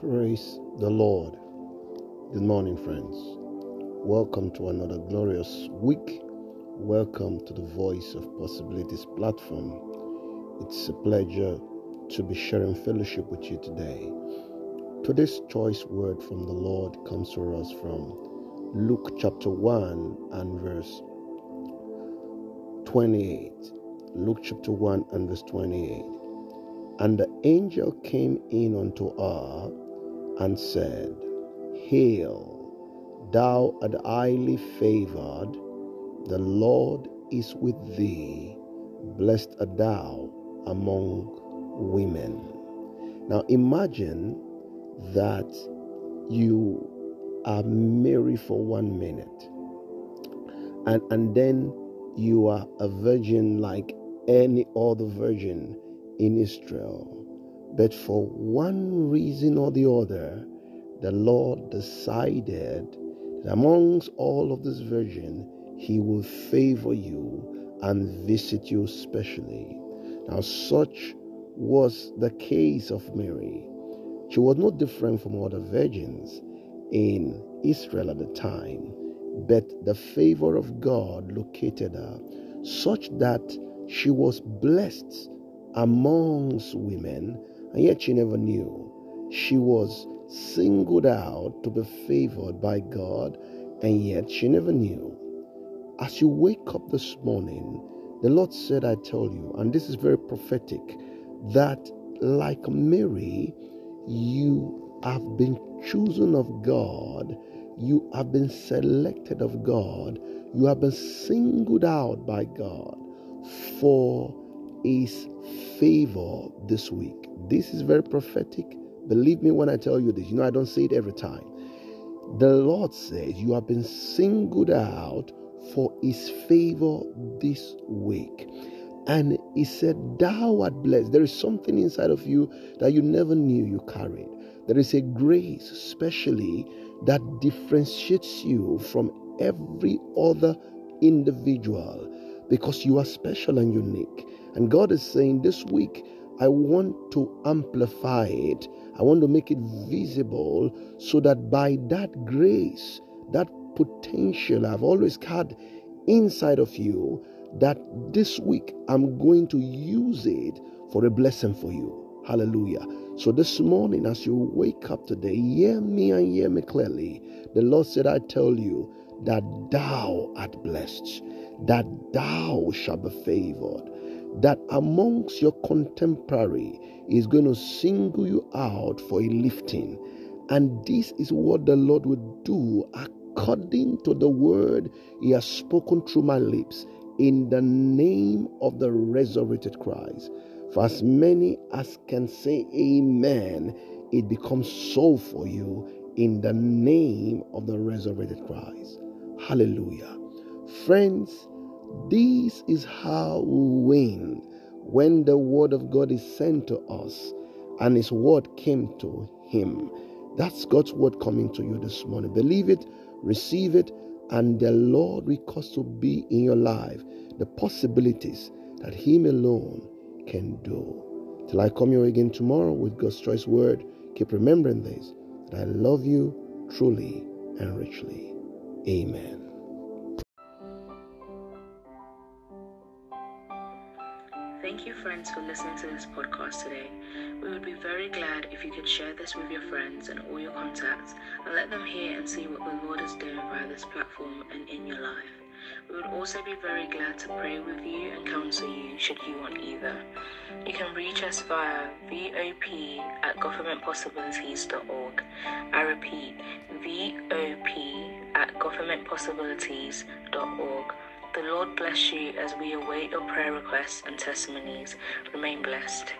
Praise the Lord. Good morning, friends. Welcome to another glorious week. Welcome to the Voice of Possibilities platform. It's a pleasure to be sharing fellowship with you today. Today's choice word from the Lord comes to us from Luke chapter 1 and verse 28. Luke chapter 1 and verse 28. And the angel came in unto her and said, Hail, thou art highly favored, the Lord is with thee, blessed art thou among women. Now imagine that you are Mary for one minute and, and then you are a virgin like any other virgin in Israel. But for one reason or the other, the Lord decided that amongst all of this virgin, He will favor you and visit you specially. Now, such was the case of Mary. She was no different from other virgins in Israel at the time, but the favor of God located her such that she was blessed amongst women, and yet she never knew. She was singled out to be favored by God, and yet she never knew. As you wake up this morning, the Lord said, I tell you, and this is very prophetic, that like Mary, you have been chosen of God, you have been selected of God, you have been singled out by God for His favor this week. This is very prophetic. Believe me when I tell you this. You know, I don't say it every time. The Lord says you have been singled out for His favor this week. And He said, Thou art blessed. There is something inside of you that you never knew you carried. There is a grace, especially, that differentiates you from every other individual because you are special and unique. And God is saying this week, I want to amplify it. I want to make it visible so that by that grace, that potential I've always had inside of you, that this week I'm going to use it for a blessing for you. Hallelujah. So this morning, as you wake up today, hear me and hear me clearly. The Lord said, I tell you that thou art blessed, that thou shalt be favored that amongst your contemporary is going to single you out for a lifting. And this is what the Lord will do according to the word He has spoken through my lips in the name of the resurrected Christ. For as many as can say amen, it becomes so for you in the name of the resurrected Christ. Hallelujah. Friends, this is how we win when the word of God is sent to us and his word came to him. That's God's word coming to you this morning. Believe it, receive it, and the Lord will cause to be in your life the possibilities that Him alone can do. Till I come here again tomorrow with God's choice word, keep remembering this that I love you truly and richly. Amen. Thank you, friends, for listening to this podcast today. We would be very glad if you could share this with your friends and all your contacts and let them hear and see what the Lord is doing via this platform and in your life. We would also be very glad to pray with you and counsel you should you want either. You can reach us via VOP at governmentpossibilities.org. I repeat, VOP at governmentpossibilities.org. The Lord bless you as we await your prayer requests and testimonies. Remain blessed.